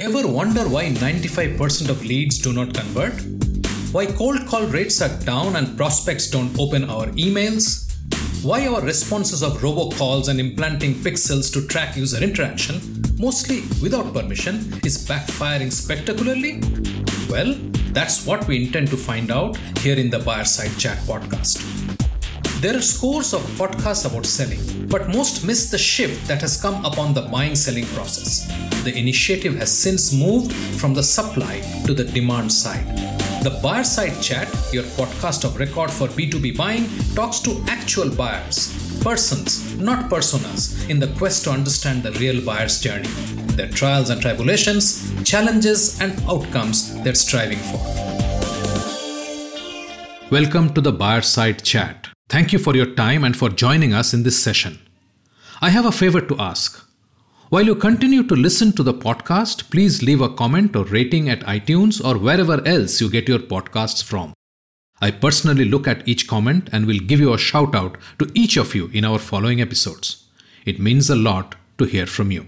Ever wonder why 95% of leads do not convert? Why cold call rates are down and prospects don't open our emails? Why our responses of robocalls and implanting pixels to track user interaction, mostly without permission, is backfiring spectacularly? Well, that's what we intend to find out here in the Buyer Side Chat podcast. There are scores of podcasts about selling, but most miss the shift that has come upon the buying selling process. The initiative has since moved from the supply to the demand side. The Buyer Side Chat, your podcast of record for B2B buying, talks to actual buyers, persons, not personas, in the quest to understand the real buyer's journey, their trials and tribulations, challenges, and outcomes they're striving for. Welcome to the Buyer Side Chat. Thank you for your time and for joining us in this session. I have a favor to ask. While you continue to listen to the podcast, please leave a comment or rating at iTunes or wherever else you get your podcasts from. I personally look at each comment and will give you a shout out to each of you in our following episodes. It means a lot to hear from you.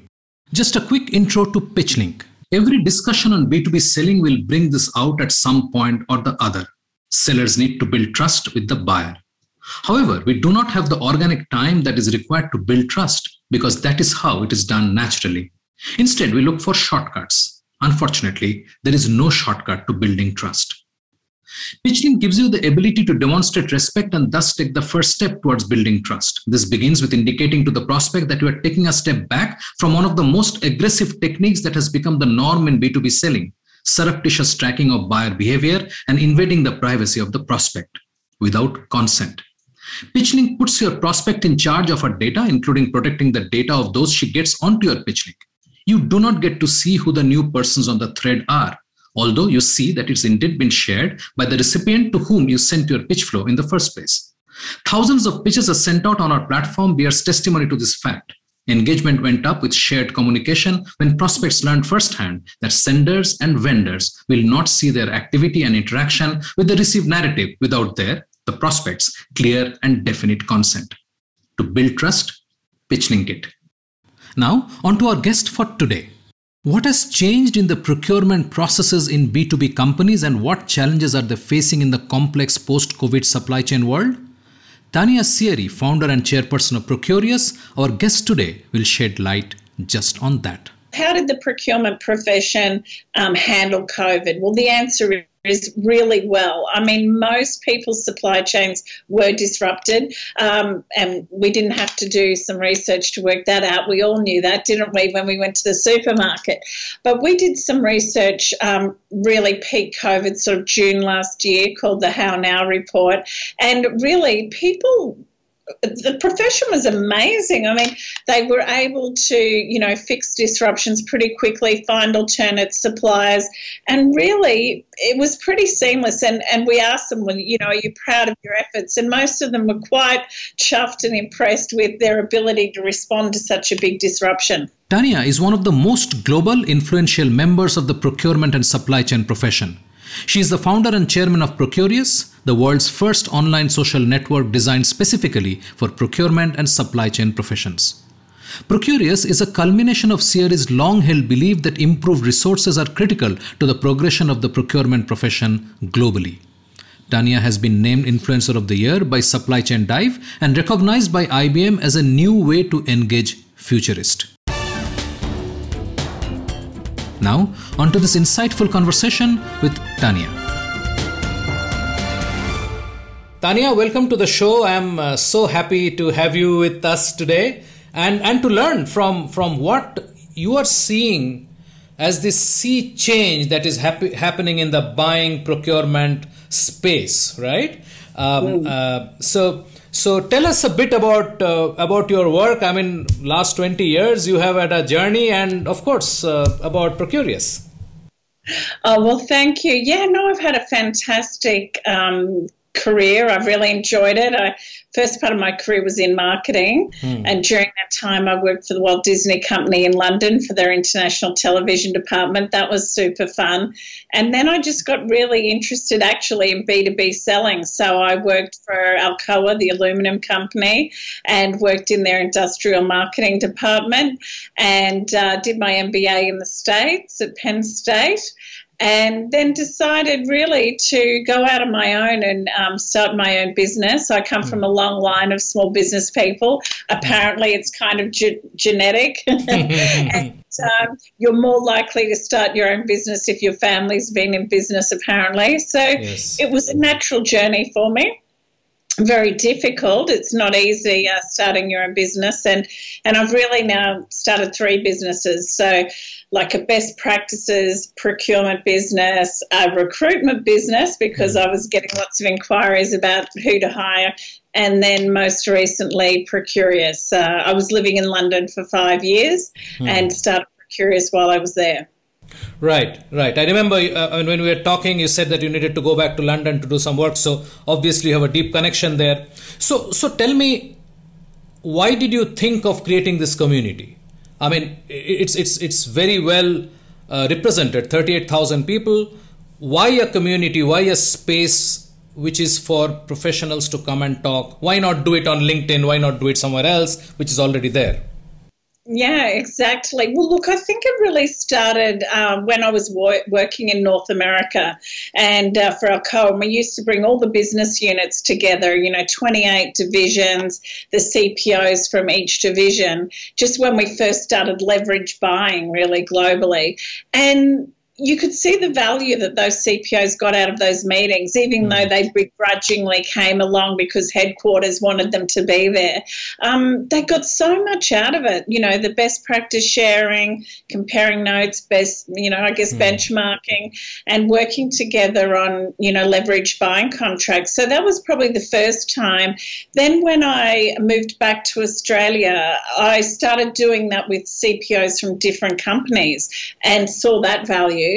Just a quick intro to PitchLink. Every discussion on B2B selling will bring this out at some point or the other. Sellers need to build trust with the buyer. However, we do not have the organic time that is required to build trust because that is how it is done naturally. Instead, we look for shortcuts. Unfortunately, there is no shortcut to building trust. PitchLink gives you the ability to demonstrate respect and thus take the first step towards building trust. This begins with indicating to the prospect that you are taking a step back from one of the most aggressive techniques that has become the norm in B2B selling surreptitious tracking of buyer behavior and invading the privacy of the prospect without consent. PitchLink puts your prospect in charge of her data, including protecting the data of those she gets onto your PitchLink. You do not get to see who the new persons on the thread are, although you see that it's indeed been shared by the recipient to whom you sent your pitch flow in the first place. Thousands of pitches are sent out on our platform bears testimony to this fact. Engagement went up with shared communication when prospects learned firsthand that senders and vendors will not see their activity and interaction with the received narrative without their the prospects clear and definite consent. To build trust, PitchLink it. Now, on to our guest for today. What has changed in the procurement processes in B2B companies and what challenges are they facing in the complex post COVID supply chain world? Tania Seary, founder and chairperson of Procurious, our guest today, will shed light just on that. How did the procurement profession um, handle COVID? Well, the answer is really well. I mean, most people's supply chains were disrupted, um, and we didn't have to do some research to work that out. We all knew that, didn't we, when we went to the supermarket? But we did some research um, really peak COVID, sort of June last year, called the How Now report, and really people the profession was amazing. I mean, they were able to, you know, fix disruptions pretty quickly, find alternate suppliers, and really it was pretty seamless. And, and we asked them, well, you know, are you proud of your efforts? And most of them were quite chuffed and impressed with their ability to respond to such a big disruption. Tania is one of the most global, influential members of the procurement and supply chain profession. She is the founder and chairman of Procurious, the world's first online social network designed specifically for procurement and supply chain professions. Procurious is a culmination of Seary's long held belief that improved resources are critical to the progression of the procurement profession globally. Tania has been named Influencer of the Year by Supply Chain Dive and recognized by IBM as a new way to engage futurist. Now, on to this insightful conversation with Tania. Tania, welcome to the show. I'm uh, so happy to have you with us today and, and to learn from, from what you are seeing as this sea change that is happy, happening in the buying procurement space, right? Um, mm. uh, so, so tell us a bit about uh, about your work. I mean, last twenty years you have had a journey, and of course uh, about Procurious. Oh well, thank you. Yeah, no, I've had a fantastic um, career. I've really enjoyed it. I first part of my career was in marketing, mm. and during that time, I worked for the Walt Disney Company in London for their international television department. That was super fun. And then I just got really interested actually in B2B selling. So I worked for Alcoa, the aluminum company, and worked in their industrial marketing department and uh, did my MBA in the States at Penn State and then decided really to go out on my own and um, start my own business. I come from a long line of small business people. Apparently, it's kind of ge- genetic. and um, you're more likely to start your own business if your family's been in business, apparently. So yes. it was a natural journey for me very difficult. It's not easy uh, starting your own business, and and I've really now started three businesses. So like a best practices procurement business, a recruitment business, because mm. I was getting lots of inquiries about who to hire, and then most recently Procurious. Uh, I was living in London for five years mm. and started Procurious while I was there. Right, right. I remember uh, when we were talking, you said that you needed to go back to London to do some work. So obviously, you have a deep connection there. So, so tell me, why did you think of creating this community? I mean, it's it's it's very well uh, represented. Thirty-eight thousand people. Why a community? Why a space which is for professionals to come and talk? Why not do it on LinkedIn? Why not do it somewhere else, which is already there? Yeah, exactly. Well, look, I think it really started um, when I was wor- working in North America and uh, for Alcoa. We used to bring all the business units together, you know, 28 divisions, the CPOs from each division, just when we first started leverage buying really globally. And you could see the value that those CPOs got out of those meetings, even though they begrudgingly came along because headquarters wanted them to be there. Um, they got so much out of it. You know, the best practice sharing, comparing notes, best, you know, I guess mm. benchmarking, and working together on, you know, leverage buying contracts. So that was probably the first time. Then when I moved back to Australia, I started doing that with CPOs from different companies and saw that value.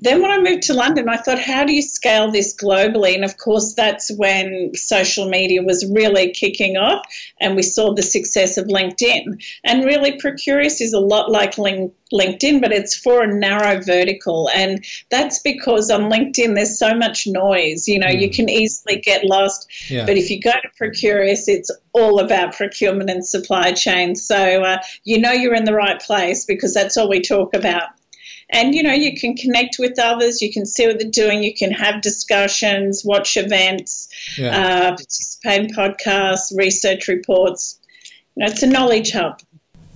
Then, when I moved to London, I thought, how do you scale this globally? And of course, that's when social media was really kicking off, and we saw the success of LinkedIn. And really, Procurious is a lot like LinkedIn, but it's for a narrow vertical. And that's because on LinkedIn, there's so much noise. You know, mm. you can easily get lost. Yeah. But if you go to Procurious, it's all about procurement and supply chain. So uh, you know you're in the right place because that's all we talk about and you know you can connect with others you can see what they're doing you can have discussions watch events yeah. uh, participate in podcasts research reports. You know, it's a knowledge hub.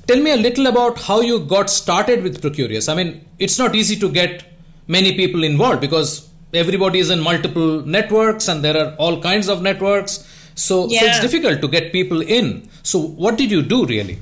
Tell me a little about how you got started with procurious i mean it's not easy to get many people involved because everybody is in multiple networks and there are all kinds of networks. So, yeah. so it's difficult to get people in. So what did you do really?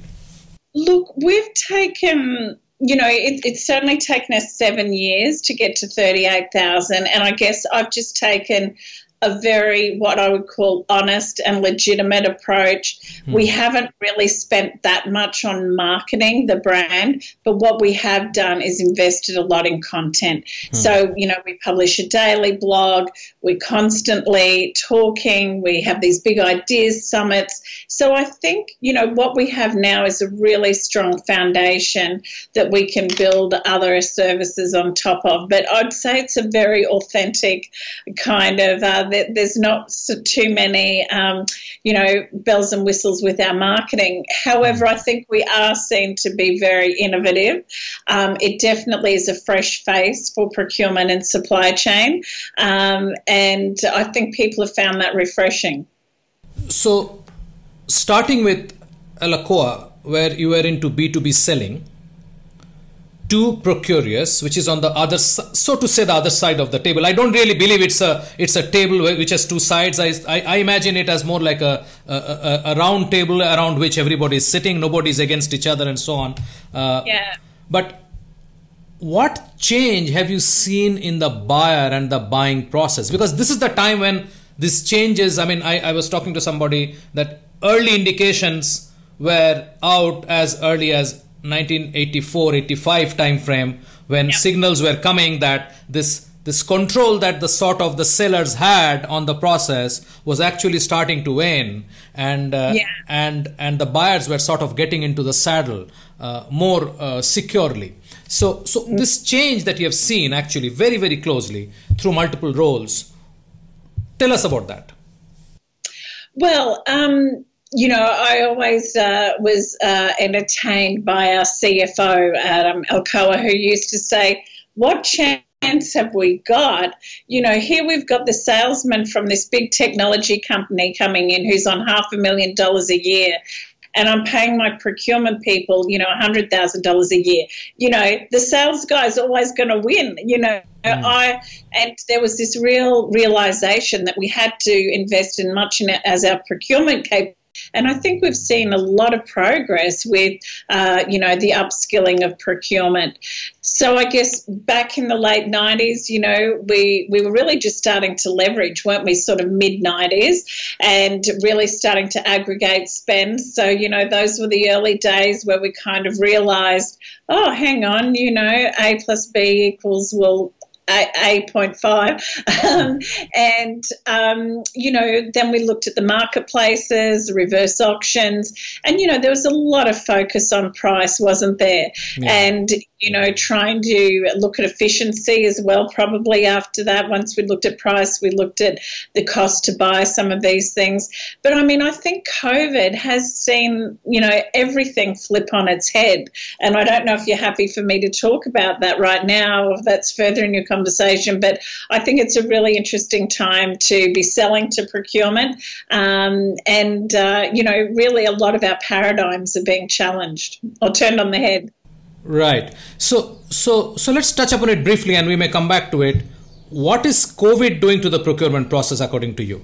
Look we've taken you know, it, it's certainly taken us seven years to get to 38,000. And I guess I've just taken a very what I would call honest and legitimate approach. Mm. We haven't really spent that much on marketing the brand, but what we have done is invested a lot in content. Mm. So, you know, we publish a daily blog, we're constantly talking, we have these big ideas summits. So I think, you know, what we have now is a really strong foundation that we can build other services on top of. But I'd say it's a very authentic kind of uh, there's not too many, um, you know, bells and whistles with our marketing. However, I think we are seen to be very innovative. Um, it definitely is a fresh face for procurement and supply chain, um, and I think people have found that refreshing. So, starting with Alcoa, where you were into B2B selling, to Procurious, which is on the other, so to say, the other side of the table. I don't really believe it's a it's a table which has two sides. I, I, I imagine it as more like a, a, a round table around which everybody is sitting, nobody's against each other, and so on. Uh, yeah. But what change have you seen in the buyer and the buying process? Because this is the time when this changes. I mean, I, I was talking to somebody that early indications were out as early as 1984 85 time frame when yep. signals were coming that this this control that the sort of the sellers had on the process was actually starting to wane and uh, Yeah. and and the buyers were sort of getting into the saddle uh, more uh, securely so so this change that you have seen actually very very closely through multiple roles tell us about that Well, um, you know, I always uh, was uh, entertained by our CFO, Adam Alcoa, who used to say, What chance have we got? You know, here we've got the salesman from this big technology company coming in who's on half a million dollars a year. And I'm paying my procurement people, you know, $100,000 a year. You know, the sales guy's always going to win. You know, I and there was this real realization that we had to invest in much in it as our procurement capability. And I think we've seen a lot of progress with, uh, you know, the upskilling of procurement. So I guess back in the late 90s, you know, we, we were really just starting to leverage, weren't we, sort of mid 90s, and really starting to aggregate spend. So, you know, those were the early days where we kind of realized, oh, hang on, you know, A plus B equals, well, a- 8.5. Um, and, um, you know, then we looked at the marketplaces, reverse auctions, and, you know, there was a lot of focus on price, wasn't there? Yeah. And, you know, trying to look at efficiency as well, probably after that. Once we looked at price, we looked at the cost to buy some of these things. But I mean, I think COVID has seen, you know, everything flip on its head. And I don't know if you're happy for me to talk about that right now, if that's further in your conversation, but I think it's a really interesting time to be selling to procurement. Um, and, uh, you know, really a lot of our paradigms are being challenged or turned on the head. Right. So so so let's touch upon it briefly and we may come back to it. What is COVID doing to the procurement process according to you?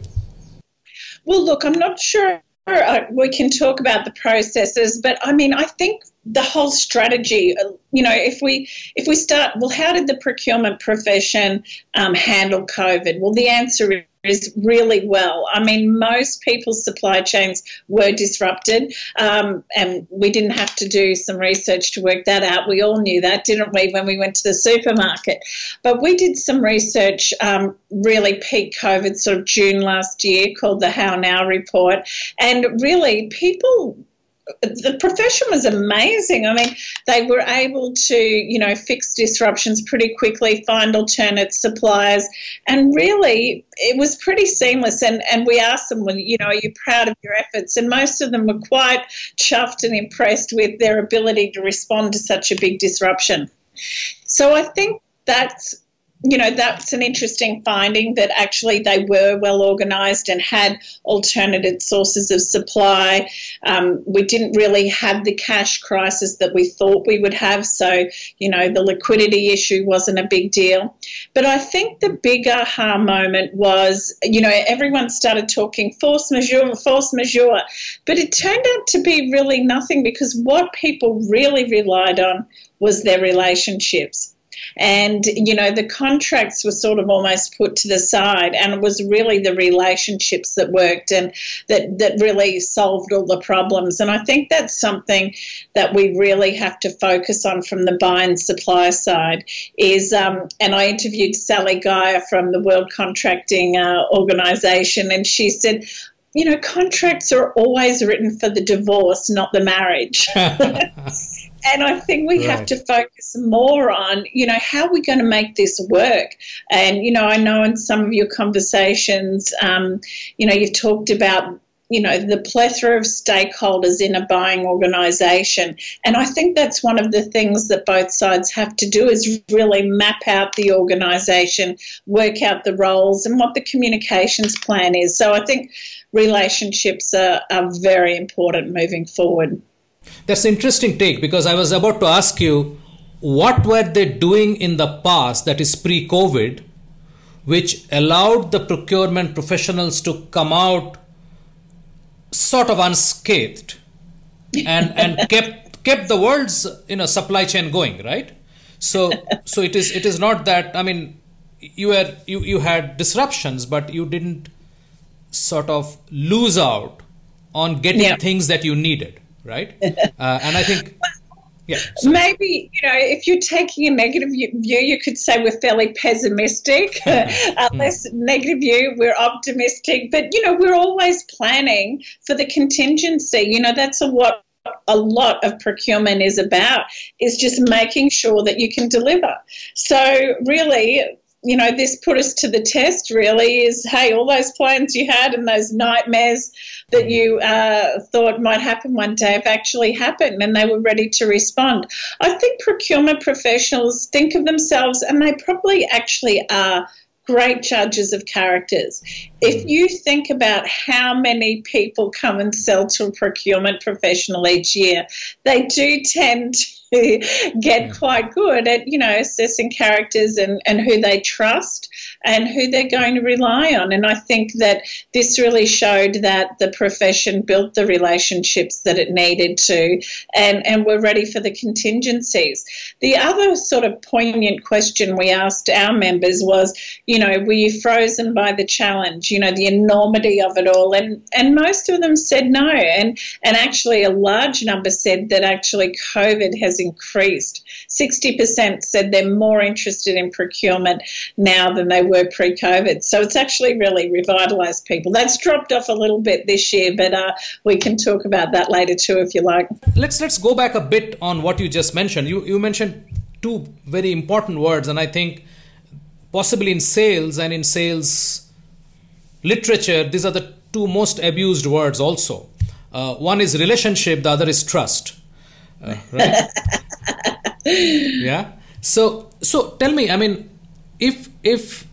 Well, look, I'm not sure uh, we can talk about the processes, but I mean, I think the whole strategy. uh, You know, if we if we start, well, how did the procurement profession um, handle COVID? Well, the answer is really well. I mean, most people's supply chains were disrupted, um, and we didn't have to do some research to work that out. We all knew that, didn't we, when we went to the supermarket? But we did some research, um, really peak COVID, sort of June last year, called the How Now report, and really people the profession was amazing. I mean, they were able to, you know, fix disruptions pretty quickly, find alternate suppliers, and really it was pretty seamless. And, and we asked them, well, you know, are you proud of your efforts? And most of them were quite chuffed and impressed with their ability to respond to such a big disruption. So I think that's you know that's an interesting finding that actually they were well organised and had alternative sources of supply. Um, we didn't really have the cash crisis that we thought we would have, so you know the liquidity issue wasn't a big deal. But I think the big aha moment was you know everyone started talking force majeure, force majeure, but it turned out to be really nothing because what people really relied on was their relationships. And, you know, the contracts were sort of almost put to the side, and it was really the relationships that worked and that, that really solved all the problems. And I think that's something that we really have to focus on from the buy and supply side. Is um, and I interviewed Sally Guyer from the World Contracting uh, Organization, and she said, you know, contracts are always written for the divorce, not the marriage. And I think we have to focus more on, you know, how are we going to make this work? And, you know, I know in some of your conversations, um, you know, you've talked about, you know, the plethora of stakeholders in a buying organisation. And I think that's one of the things that both sides have to do is really map out the organisation, work out the roles and what the communications plan is. So I think relationships are, are very important moving forward. That's an interesting take because I was about to ask you what were they doing in the past that is pre COVID which allowed the procurement professionals to come out sort of unscathed and and kept kept the world's you know supply chain going right so so it is it is not that i mean you were you you had disruptions but you didn't sort of lose out on getting Yeah. things that you needed right uh, and i think Yeah. So. Maybe, you know, if you're taking a negative view, you could say we're fairly pessimistic. uh, less negative view, we're optimistic. But, you know, we're always planning for the contingency. You know, that's a, what a lot of procurement is about is just making sure that you can deliver. So really you know, this put us to the test really is hey, all those plans you had and those nightmares that you uh, thought might happen one day have actually happened and they were ready to respond. I think procurement professionals think of themselves, and they probably actually are great judges of characters. If mm. you think about how many people come and sell to a procurement professional each year, they do tend to get quite good at, you know, assessing characters and, and who they trust and who they're going to rely on. And I think that this really showed that the profession built the relationships that it needed to and, and we're ready for the contingencies. The other sort of poignant question we asked our members was, you know, were you frozen by the challenge, you know, the enormity of it all? And, and most of them said no. And, and actually, a large number said that actually COVID has increased. 60% said they're more interested in procurement now than they were pre COVID. So it's actually really revitalised people. That's dropped off a little bit this year, but uh, we can talk about that later too if you like. Let's, let's go back a bit on what you just mentioned. You, you mentioned two very important words, and I think possibly in sales and in sales literature, these are the two most abused words also. Uh, one is relationship, the other is trust. Uh, right? yeah. So so tell me, I mean, if if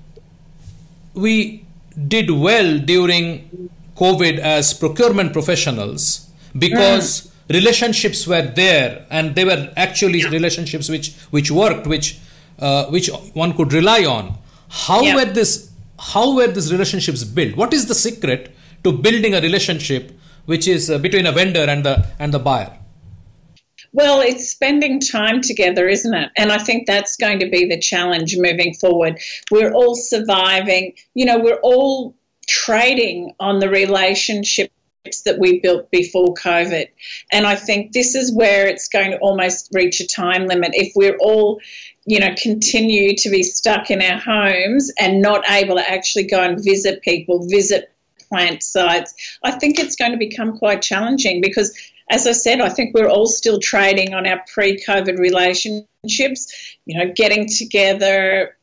we did well during COVID as procurement professionals because mm. relationships were there and they were actually yeah. relationships which which worked, which uh, which one could rely on. How yeah. were this? How were these relationships built? What is the secret to building a relationship which is uh, between a vendor and the and the buyer? Well, it's spending time together, isn't it? And I think that's going to be the challenge moving forward. We're all surviving, you know, we're all trading on the relationship that we built before COVID. And I think this is where it's going to almost reach a time limit. If we're all, you know, continue to be stuck in our homes and not able to actually go and visit people, visit plant sites, I think it's going to become quite challenging because as I said, I think we're all still trading on our pre COVID relationships, you know, getting together,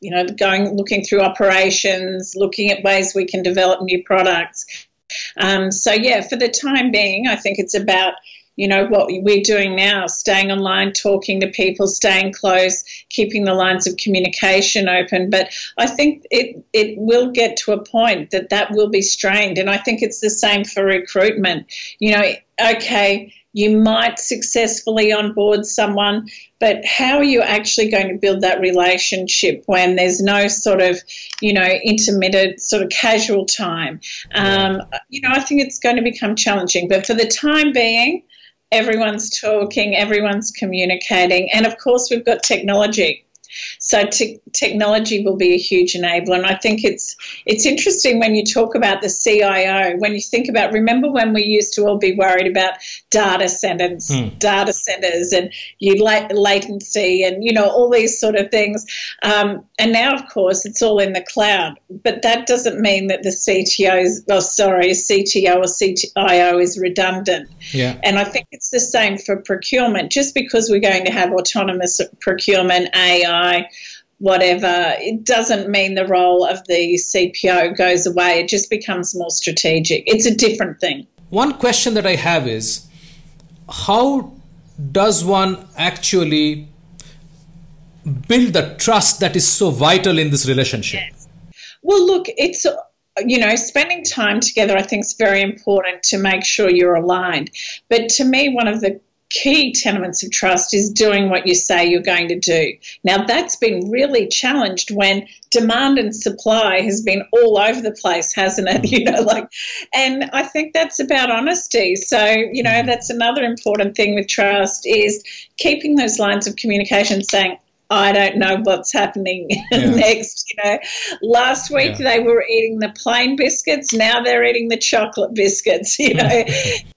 you know, going, looking through operations, looking at ways we can develop new products. Um, so, yeah, for the time being, I think it's about you know what we're doing now staying online talking to people staying close keeping the lines of communication open but i think it it will get to a point that that will be strained and i think it's the same for recruitment you know okay you might successfully onboard someone, but how are you actually going to build that relationship when there's no sort of, you know, intermittent sort of casual time? Um, you know, I think it's going to become challenging. But for the time being, everyone's talking, everyone's communicating, and of course, we've got technology. So te- technology will be a huge enabler, and I think it's it's interesting when you talk about the CIO. When you think about, remember when we used to all be worried about data centers, mm. data centers, and you la- latency, and you know all these sort of things. Um, and now, of course, it's all in the cloud. But that doesn't mean that the CTO, is, oh sorry, CTO or CIO is redundant. Yeah. And I think it's the same for procurement. Just because we're going to have autonomous procurement, AI whatever, it doesn't mean the role of the CPO goes away. It just becomes more strategic. It's a different thing. One question that I have is how does one actually build the trust that is so vital in this relationship? Yes. Well, look, it's you know, spending time together, I think, is very important to make sure you're aligned. But to me, one of the key tenements of trust is doing what you say you're going to do. Now, that's been really challenged when demand and supply has been all over the place, hasn't it? You know, like, and I think that's about honesty. So, you know, mm-hmm. that's another important thing with trust is keeping those lines of communication saying, I don't know what's happening yeah. next. You know, last week yeah. they were eating the plain biscuits. Now they're eating the chocolate biscuits. You know,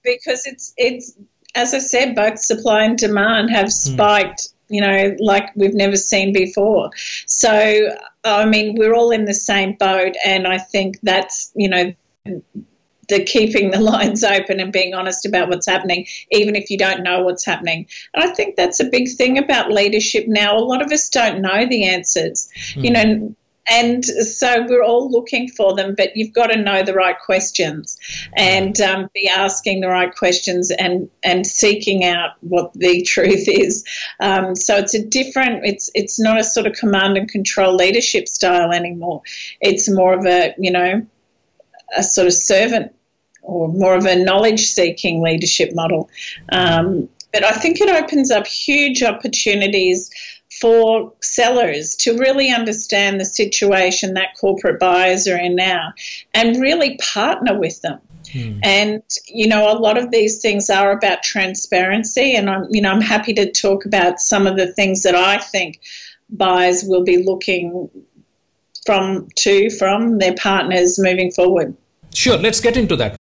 because it's it's as I said, both supply and demand have spiked. Mm. You know, like we've never seen before. So, I mean, we're all in the same boat, and I think that's you know the keeping the lines open and being honest about what's happening, even if you don't know what's happening. And I think that's a big thing about leadership now. A lot of us don't know the answers, mm. you know. And so we're all looking for them, but you've got to know the right questions and um, be asking the right questions and, and seeking out what the truth is. Um, so it's a different, it's it's not a sort of command and control leadership style anymore. It's more of a, you know, a sort of servant or more of a knowledge seeking leadership model. Um, but I think it opens up huge opportunities for sellers to really understand the situation that corporate buyers are in now and really partner with them. Hmm. And you know, a lot of these things are about transparency, and I'm you know I'm happy to talk about some of the things that I think buyers will be looking from to from their partners moving forward. Sure, let's get into that.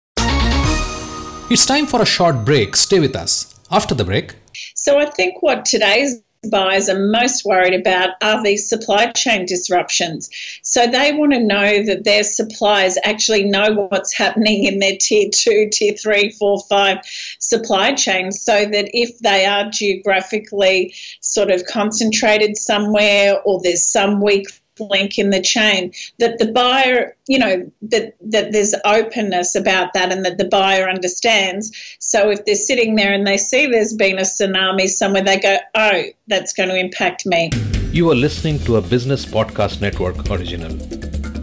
It's time for a short break. Stay with us. After the break. So, I think what today's buyers are most worried about are these supply chain disruptions. So they want to know that their suppliers actually know what's happening in their tier two, tier three, four, five supply chains so that if they are geographically sort of concentrated somewhere or there's some weak link in the chain that the buyer you know that that there's openness about that and that the buyer understands. So if they're sitting there and they see there's been a tsunami somewhere they go oh that's going to impact me. You are listening to a business podcast network original.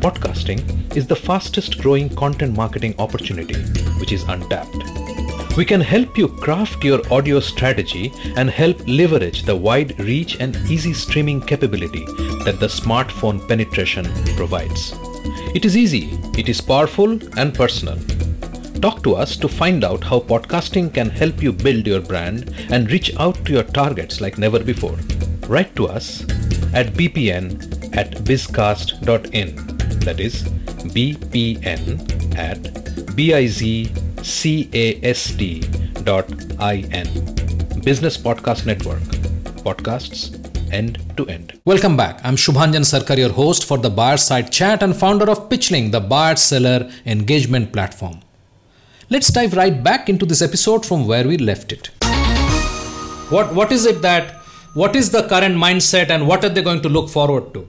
Podcasting is the fastest growing content marketing opportunity which is untapped we can help you craft your audio strategy and help leverage the wide reach and easy streaming capability that the smartphone penetration provides. It is easy, it is powerful and personal. Talk to us to find out how podcasting can help you build your brand and reach out to your targets like never before. Write to us at bpn at bizcast.in. That is bpn at biz cast.in. Business Podcast Network. Podcasts end to end. Welcome back. I'm Subhanjan Sarkar, your host for the Buyer Side Chat and founder of PitchLink, the buyer seller engagement platform. Let's dive right back into this episode from where we left it. What what is it that what is the current mindset and what are they going to look forward to?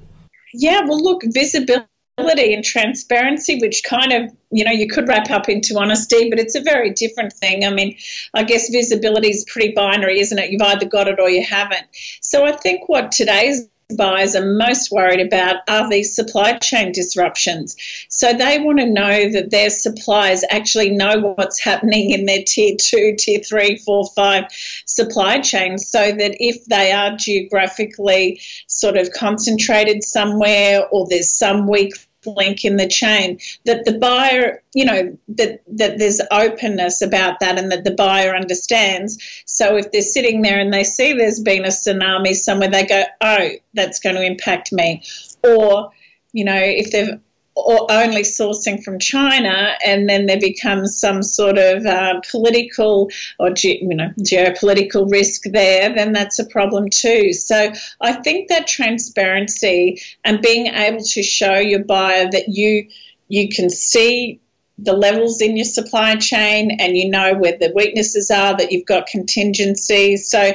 Yeah, well look, visibility and transparency, which kind of, you know, you could wrap up into honesty, but it's a very different thing. I mean, I guess visibility is pretty binary, isn't it? You've either got it or you haven't. So I think what today's buyers are most worried about are these supply chain disruptions. So they want to know that their suppliers actually know what's happening in their tier two, tier three, four, five supply chains so that if they are geographically sort of concentrated somewhere or there's some weak link in the chain that the buyer you know that that there's openness about that and that the buyer understands. So if they're sitting there and they see there's been a tsunami somewhere they go oh that's going to impact me. Or you know if they've or only sourcing from China, and then there becomes some sort of uh, political or ge- you know geopolitical risk there, then that's a problem too. So I think that transparency and being able to show your buyer that you you can see the levels in your supply chain and you know where the weaknesses are that you've got contingencies so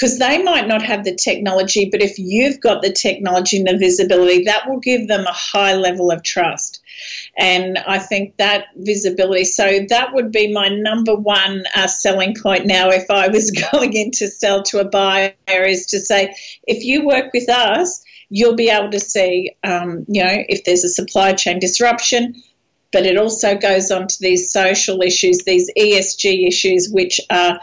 because they might not have the technology, but if you've got the technology and the visibility, that will give them a high level of trust. And I think that visibility, so that would be my number one uh, selling point now if I was going in to sell to a buyer, is to say, if you work with us, you'll be able to see, um, you know, if there's a supply chain disruption, but it also goes on to these social issues, these ESG issues, which are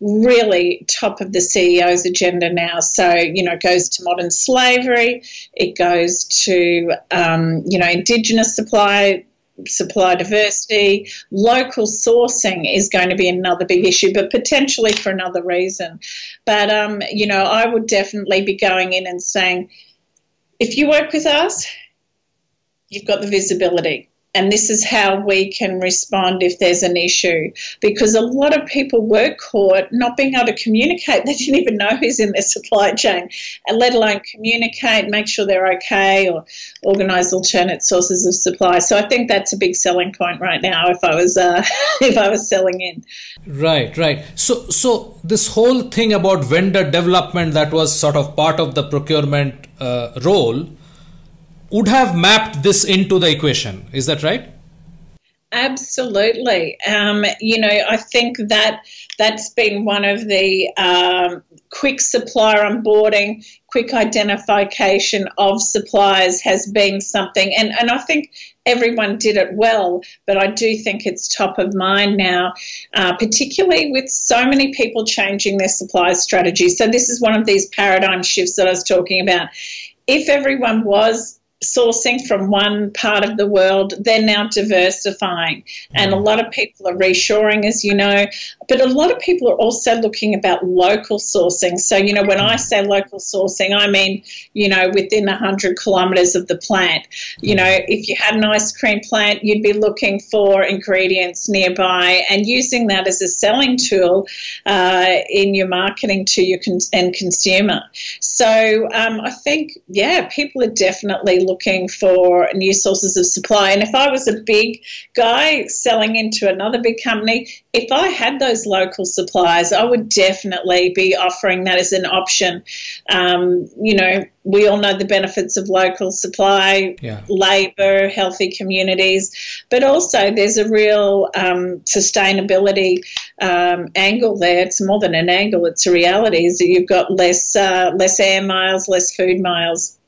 really top of the CEO's agenda now. So, you know, it goes to modern slavery, it goes to, um, you know, indigenous supply. Supply diversity, local sourcing is going to be another big issue, but potentially for another reason. But, um, you know, I would definitely be going in and saying, if you work with us, you've got the visibility and this is how we can respond if there's an issue. Because a lot of people were caught not being able to communicate. They didn't even know who's in their supply chain, and let alone communicate, make sure they're okay, or organise alternate sources of supply. So I think that's a big selling point right now. If I was uh, if I was selling in. Right, right. So so this whole thing about vendor development that was sort of part of the procurement uh, role would have mapped this into the equation. Is that right? Absolutely. Um, you know, I think that that's been one of the um, quick supplier onboarding, quick identification of suppliers has been something, and, and I think everyone did it well, but I do think it's top of mind now, uh, particularly with so many people changing their supply strategy. So, this is one of these paradigm shifts that I was talking about. If everyone was sourcing from one part of the world, they're now diversifying. And a mm. lot of people are reshoring, as you know, but a lot of people are also looking about local sourcing. So, you know, when I say local sourcing, I mean, you know, within 100 kilometres of the plant. You know, if you had an ice cream plant, you'd be looking for ingredients nearby and using that as a selling tool uh, in your marketing to your con- end consumer. So, um, I think, yeah, people are definitely looking for new sources of supply. And if I was a big guy selling into another big company, if I had those local suppliers, I would definitely be offering that as an option. Um, you know, we all know the benefits of local supply, yeah. labour, healthy communities, but also there's a real um, sustainability um, angle there. It's more than an angle; it's a reality. Is that you've got less uh, less air miles, less food miles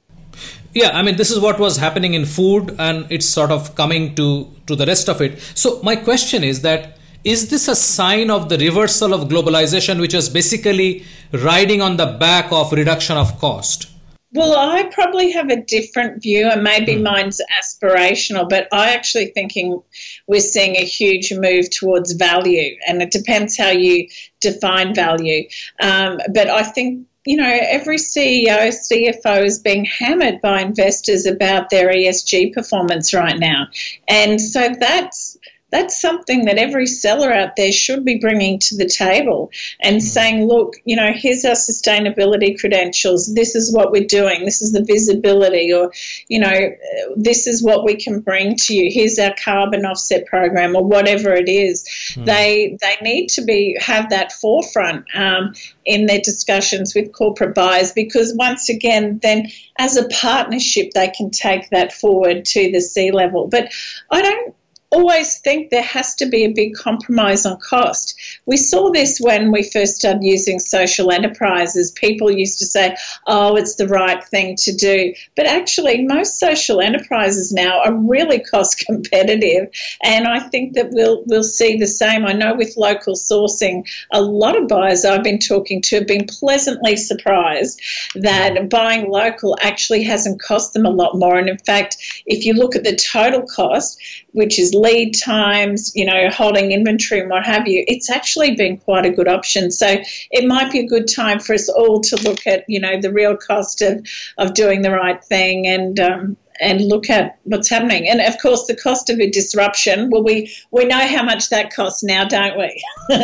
yeah i mean this is what was happening in food and it's sort of coming to to the rest of it so my question is that is this a sign of the reversal of globalization which is basically riding on the back of reduction of cost well, I probably have a different view, and maybe mm. mine's aspirational, but I actually thinking we're seeing a huge move towards value, and it depends how you define value. Um, but I think you know, every CEO, CFO is being hammered by investors about their ESG performance right now. And so that's that's something that every seller out there should be bringing to the table and mm. saying, look, you know, here's our sustainability credentials. This is what we're doing. This is the visibility, or, you know, this is what we can bring to you. Here's our carbon offset program, or whatever it is. Mm. They they need to be have that forefront um, in their discussions with corporate buyers because once again, then as a partnership, they can take that forward to the C level. But I don't always think there has to be a big compromise on cost. We saw this when we first started using social enterprises. People used to say, oh, it's the right thing to do. But actually, most social enterprises now are really cost competitive. And I think that we'll, we'll see the same. I know with local sourcing, a lot of buyers I've been talking to have been pleasantly surprised that buying local actually hasn't cost them a lot more. And in fact, if you look at the total cost, which is lead times, you know, holding inventory and what have you, it's actually been quite a good option. So it might be a good time for us all to look at, you know, the real cost of, of doing the right thing and um, and look at what's happening. And of course, the cost of a disruption. Well, we we know how much that costs now, don't we?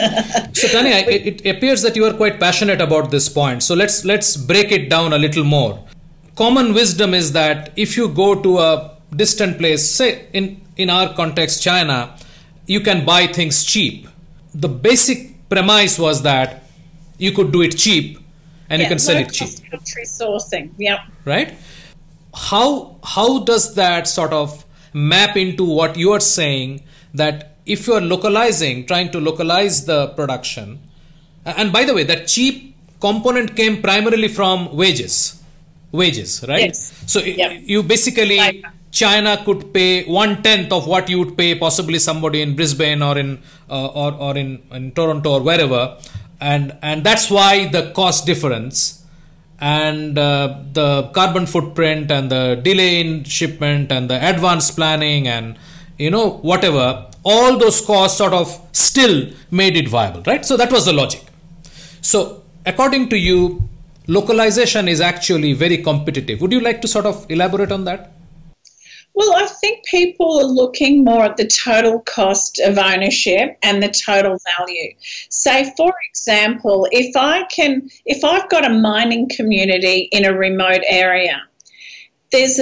so, Tania, it, it appears that you are quite passionate about this point. So let's let's break it down a little more. Common wisdom is that if you go to a distant place, say in in our context, China, you can buy things cheap. The basic premise was that you could do it cheap and yeah, you can sell it cheap. Country sourcing, yeah. Right. How how does that sort of map into what you are saying that if you are localizing, trying to localize the production, and by the way, that cheap component came primarily from wages, wages, right? Yes. So you basically. Right China could pay one tenth of what you would pay possibly somebody in Brisbane or in uh, or, or in, in Toronto or wherever, and and that's why the cost difference and uh, the carbon footprint and the delay in shipment and the advance planning and you know whatever all those costs sort of still made it viable right? So that was the logic. So according to you localization is actually very competitive. Would you like to sort of elaborate on that Well, I think people are looking more at the total cost of ownership and the total value. Say, for example, if I can, if I've got a mining community in a remote area, there's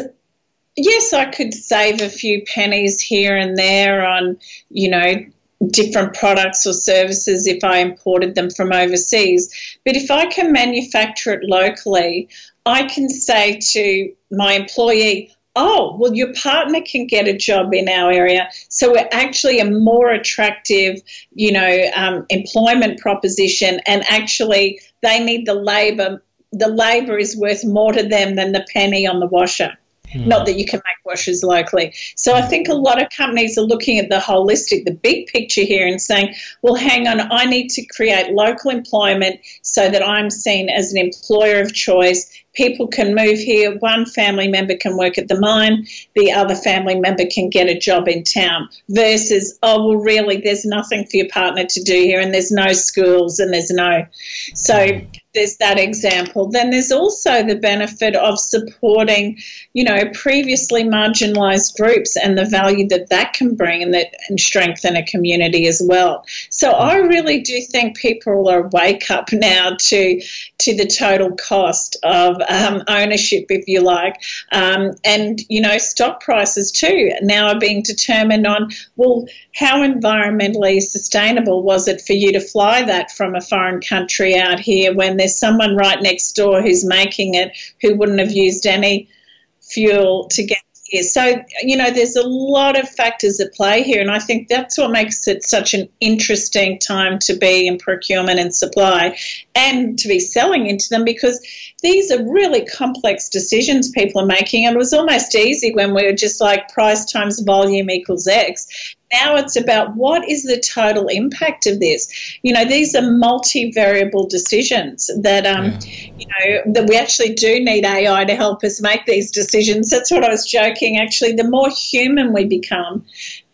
yes, I could save a few pennies here and there on, you know, different products or services if I imported them from overseas. But if I can manufacture it locally, I can say to my employee, oh, well, your partner can get a job in our area. So we're actually a more attractive, you know, um, employment proposition. And actually, they need the labour. The labour is worth more to them than the penny on the washer. Mm. Not that you can make washers locally. So I think a lot of companies are looking at the holistic, the big picture here and saying, well, hang on, I need to create local employment so that I'm seen as an employer of choice. People can move here. One family member can work at the mine. The other family member can get a job in town. Versus, oh, well, really, there's nothing for your partner to do here, and there's no schools, and there's no. So there's that example. Then there's also the benefit of supporting, you know, previously marginalised groups and the value that that can bring and that and strengthen a community as well. So I really do think people are wake up now to to the total cost of um, ownership, if you like, um, and you know, stock prices too now are being determined on well, how environmentally sustainable was it for you to fly that from a foreign country out here when there's someone right next door who's making it who wouldn't have used any fuel to get So, you know, there's a lot of factors at play here, and I think that's what makes it such an interesting time to be in procurement and supply and to be selling into them because these are really complex decisions people are making. And it was almost easy when we were just like price times volume equals X now it's about what is the total impact of this. You know, these are multivariable decisions that, um, yeah. you know, that we actually do need AI to help us make these decisions. That's what I was joking. Actually, the more human we become,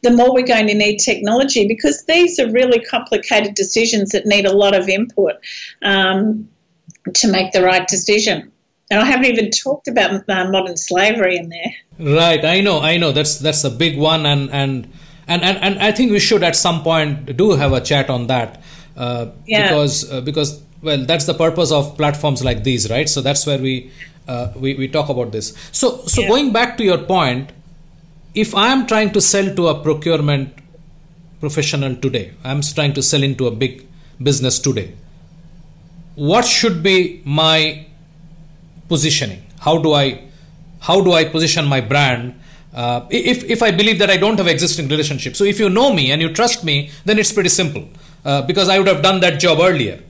the more we're going to need technology because these are really complicated decisions that need a lot of input um, to make the right decision. And I haven't even talked about uh, modern slavery in there. Right, I know, I know. That's that's a big one, and and and, and and I think we should at some point do have a chat on that uh, yeah. because uh, because well that's the purpose of platforms like these right so that's where we uh, we, we talk about this so so yeah. going back to your point if I am trying to sell to a procurement professional today I'm trying to sell into a big business today what should be my positioning how do I how do I position my brand uh, if, if I believe that I don't have existing relationship. So if you know me and you trust me, then it's pretty simple uh, because I would have done that job earlier.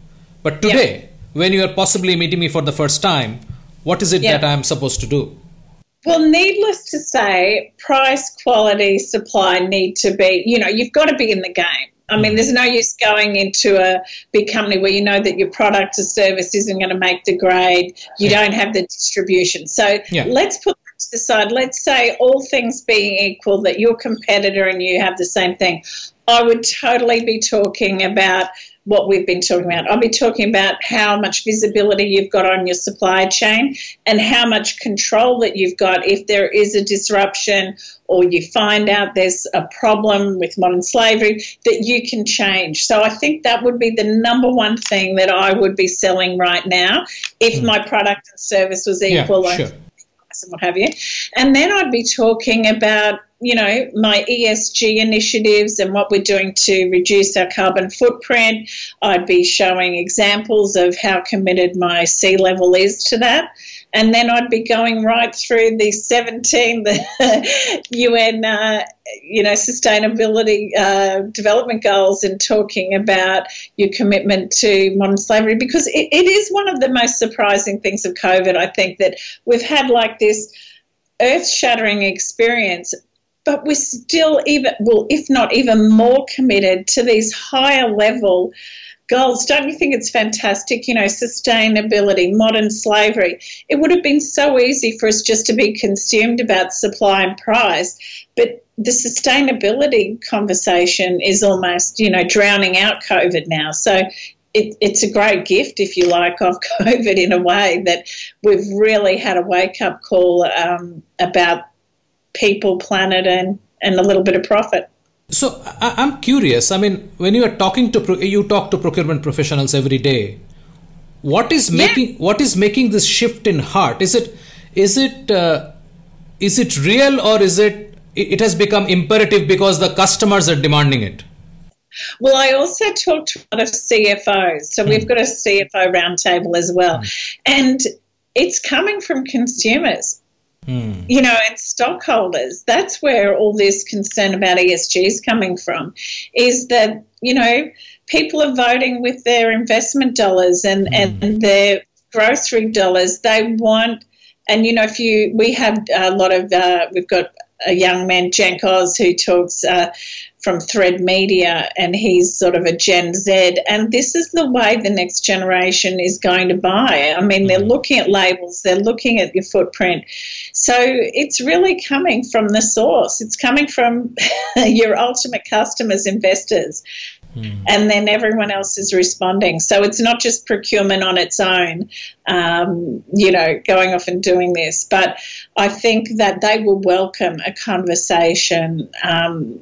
But today, yeah. when you are possibly meeting me for the first time, what is it yeah. that I'm supposed to do? Well, needless to say, price, quality, supply need to be, you know, you've got to be in the game. I mean, there's no use going into a big company where you know that your product or service isn't going to make the grade. You don't have the distribution. So yeah. let's put to the side. Let's say all things being equal, that your competitor and you have the same thing. I would totally be talking about what we've been talking about. I'll be talking about how much visibility you've got on your supply chain and how much control that you've got if there is a disruption or you find out there's a problem with modern slavery that you can change. So I think that would be the number one thing that I would be selling right now if mm. my product and service was equal. Yeah, sure and what have you. And then I'd be talking about, you know, my ESG initiatives and what we're doing to reduce our carbon footprint. I'd be showing examples of how committed my C level is to that. And then I'd be going right through the 17 the UN, uh, you know, sustainability uh, development goals and talking about your commitment to modern slavery because it, it is one of the most surprising things of COVID. I think that we've had like this earth shattering experience, but we're still even, well, if not even more committed to these higher level goals. Don't you think it's fantastic? You know, sustainability, modern slavery. It would have been so easy for us just to be consumed about supply and price, but the sustainability conversation is almost, you know, drowning out COVID now. So it, it's a great gift, if you like, of COVID in a way that we've really had a wake up call um, about people, planet, and, and a little bit of profit. So I, am curious. I mean, when you are talking to you talk to procurement professionals every day, what is making yeah. what is making this shift in heart? Is it is it uh, is it real or is it it has become imperative because the customers are demanding it? Well, I also talk to a lot of CFOs. So mm. we've got a CFO roundtable as well. Mm. And it's coming from consumers. Mm. You know, and stockholders. That's where all this concern about ESG is coming from. Is that you know people are voting with their investment dollars and mm. and their grocery dollars. They want, and you know, if you we have a lot of uh, we've got a young man, Oz, who talks uh, from Thread Media, and he's sort of a Gen Z. And this is the way the next generation is going to buy. I mean, they're mm-hmm. looking at labels, they're looking at your footprint. So it's really coming from the source, it's coming from your ultimate customers, investors. Mm. And then everyone else is responding. So it's not just procurement on its own, um, you know, going off and doing this. But I think that they will welcome a conversation um,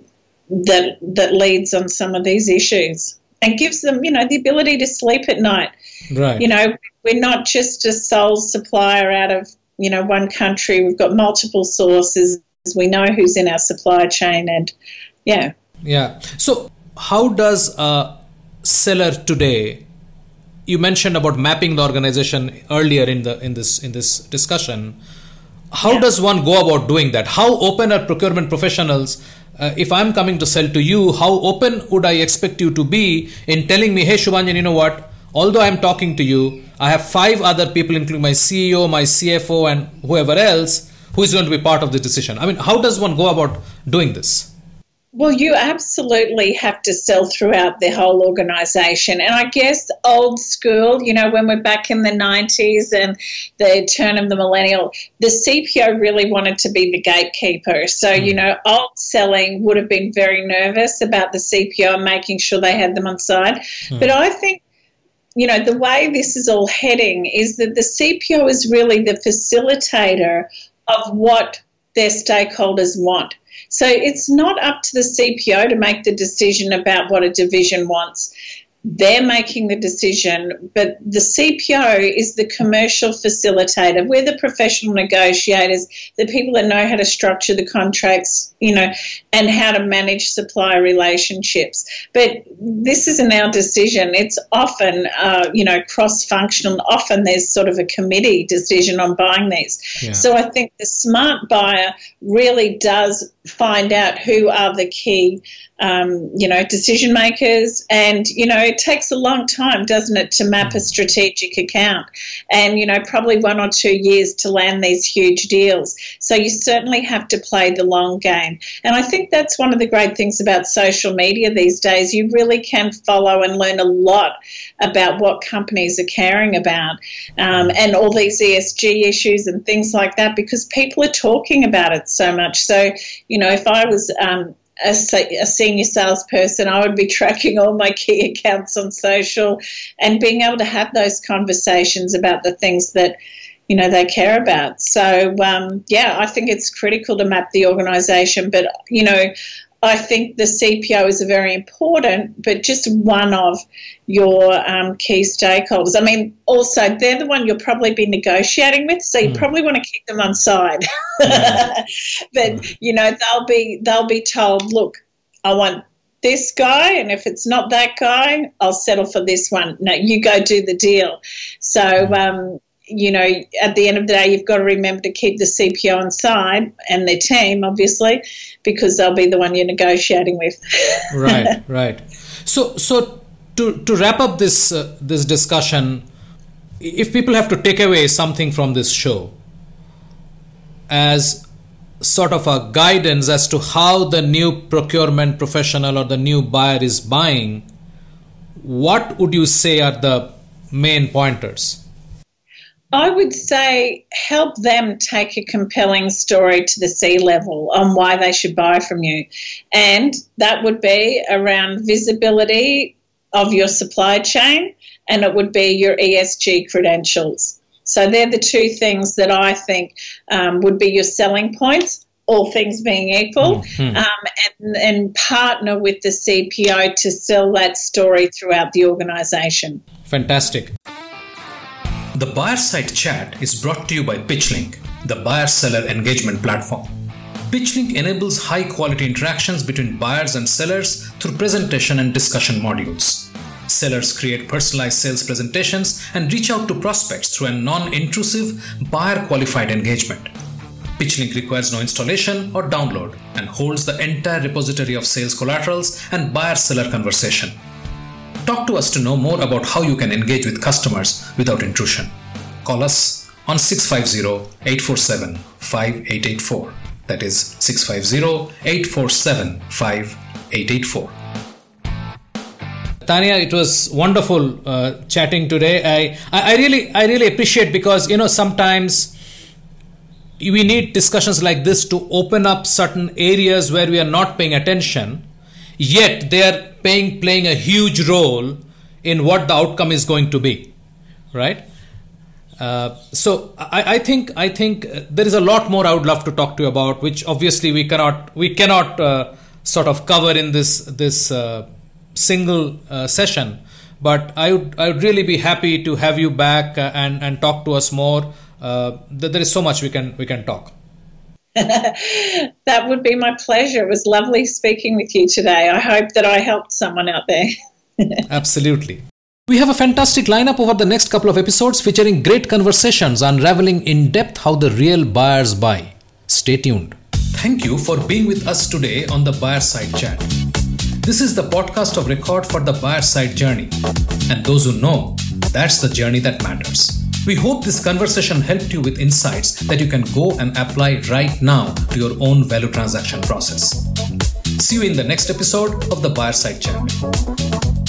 that that leads on some of these issues and gives them, you know, the ability to sleep at night. Right. You know, we're not just a sole supplier out of you know one country. We've got multiple sources. We know who's in our supply chain, and yeah. Yeah. So, how does a seller today? You mentioned about mapping the organization earlier in the in this in this discussion. How yeah. does one go about doing that? How open are procurement professionals uh, if I'm coming to sell to you, how open would I expect you to be in telling me, hey, Subhanjan, you know what? Although I'm talking to you, I have five other people, including my CEO, my CFO, and whoever else, who is going to be part of the decision. I mean, how does one go about doing this? Well, you absolutely have to sell throughout the whole organisation. And I guess old school, you know, when we're back in the 90s and the turn of the millennial, the CPO really wanted to be the gatekeeper. So, mm. you know, old selling would have been very nervous about the CPO and making sure they had them on side. Mm. But I think you know, the way this is all heading is that the CPO is really the facilitator of what their stakeholders want. So it's not up to the CPO to make the decision about what a division wants they're making the decision, but the CPO is the commercial facilitator. We're the professional negotiators, the people that know how to structure the contracts, you know, and how to manage supplier relationships. But this isn't our decision. It's often, uh, you know, cross functional. Often there's sort of a committee decision on buying these. Yeah. So I think the smart buyer really does find out who are the key um, you know, decision makers. And, you know, it takes a long time, doesn't it, to map a mm. strategic account and, you know, probably one or two years to land these huge deals. So you certainly have to play the long game. And I think that's one of the great things about social media these days. You really can follow and learn a lot about what companies are caring about um, and all these ESG issues and things like that because people are talking about it so much. So, you know, if I was um, a, a, senior salesperson, I would be tracking all my key accounts on social and being able to have those conversations about the things that you know they care about. So um, yeah, I think it's critical to map the organisation, but you know I think the CPO is a very important, but just one of your um, key stakeholders. I mean, also they're the one you'll probably be negotiating with, so you mm. probably want to keep them on side. Mm. but mm. you know, they'll be they'll be told, look, I want this guy, and if it's not that guy, I'll settle for this one. No, you go do the deal. So. Mm. Um, you know, at the end of the day, you've got to remember to keep the CPO on side and their team, obviously, because they'll be the one you're negotiating with. right, right. So, so to to wrap up this uh, this discussion, if people have to take away something from this show as sort of a guidance as to how the new procurement professional or the new buyer is buying, what would you say are the main pointers? I would say help them take a compelling story to the C level on why they should buy from you. And that would be around visibility of your supply chain and it would be your ESG credentials. So they're the two things that I think um, would be your selling points. all things being equal, mm-hmm. um, and, and partner with the CPO to sell that story throughout the organisation. Fantastic. The Buyer Side Chat is brought to you by PitchLink, the buyer seller engagement platform. PitchLink enables high quality interactions between buyers and sellers through presentation and discussion modules. Sellers create personalized sales presentations and reach out to prospects through a non intrusive, buyer qualified engagement. PitchLink requires no installation or download and holds the entire repository of sales collaterals and buyer seller conversation. Talk to us to know more about how you can engage with customers without intrusion. Call us on 650 847 5884. That is 650 847 5884. Tania, it was wonderful uh, chatting today. I, I, I really I really appreciate because you know sometimes we need discussions like this to open up certain areas where we are not paying attention, yet they are paying playing a huge role in what the outcome is going to be, right? Uh, so I, I, think I think uh, there is a lot more I would love to talk to you about, which obviously we cannot we cannot uh, sort of cover in this this uh, single uh, session. But I would I would really be happy to have you back and and talk to us more. there is so much we can we can talk. that would be my pleasure. It was lovely speaking with you today. I hope that I helped someone out there. Absolutely. We have a fantastic lineup over the next couple of episodes featuring great conversations unraveling in depth how the real buyers buy. Stay tuned. Thank you for being with us today on the Buyer Side Chat. This is the podcast of record for the buyer side journey. And those who know, that's the journey that matters. We hope this conversation helped you with insights that you can go and apply right now to your own value transaction process. See you in the next episode of the Buyer Side Chat.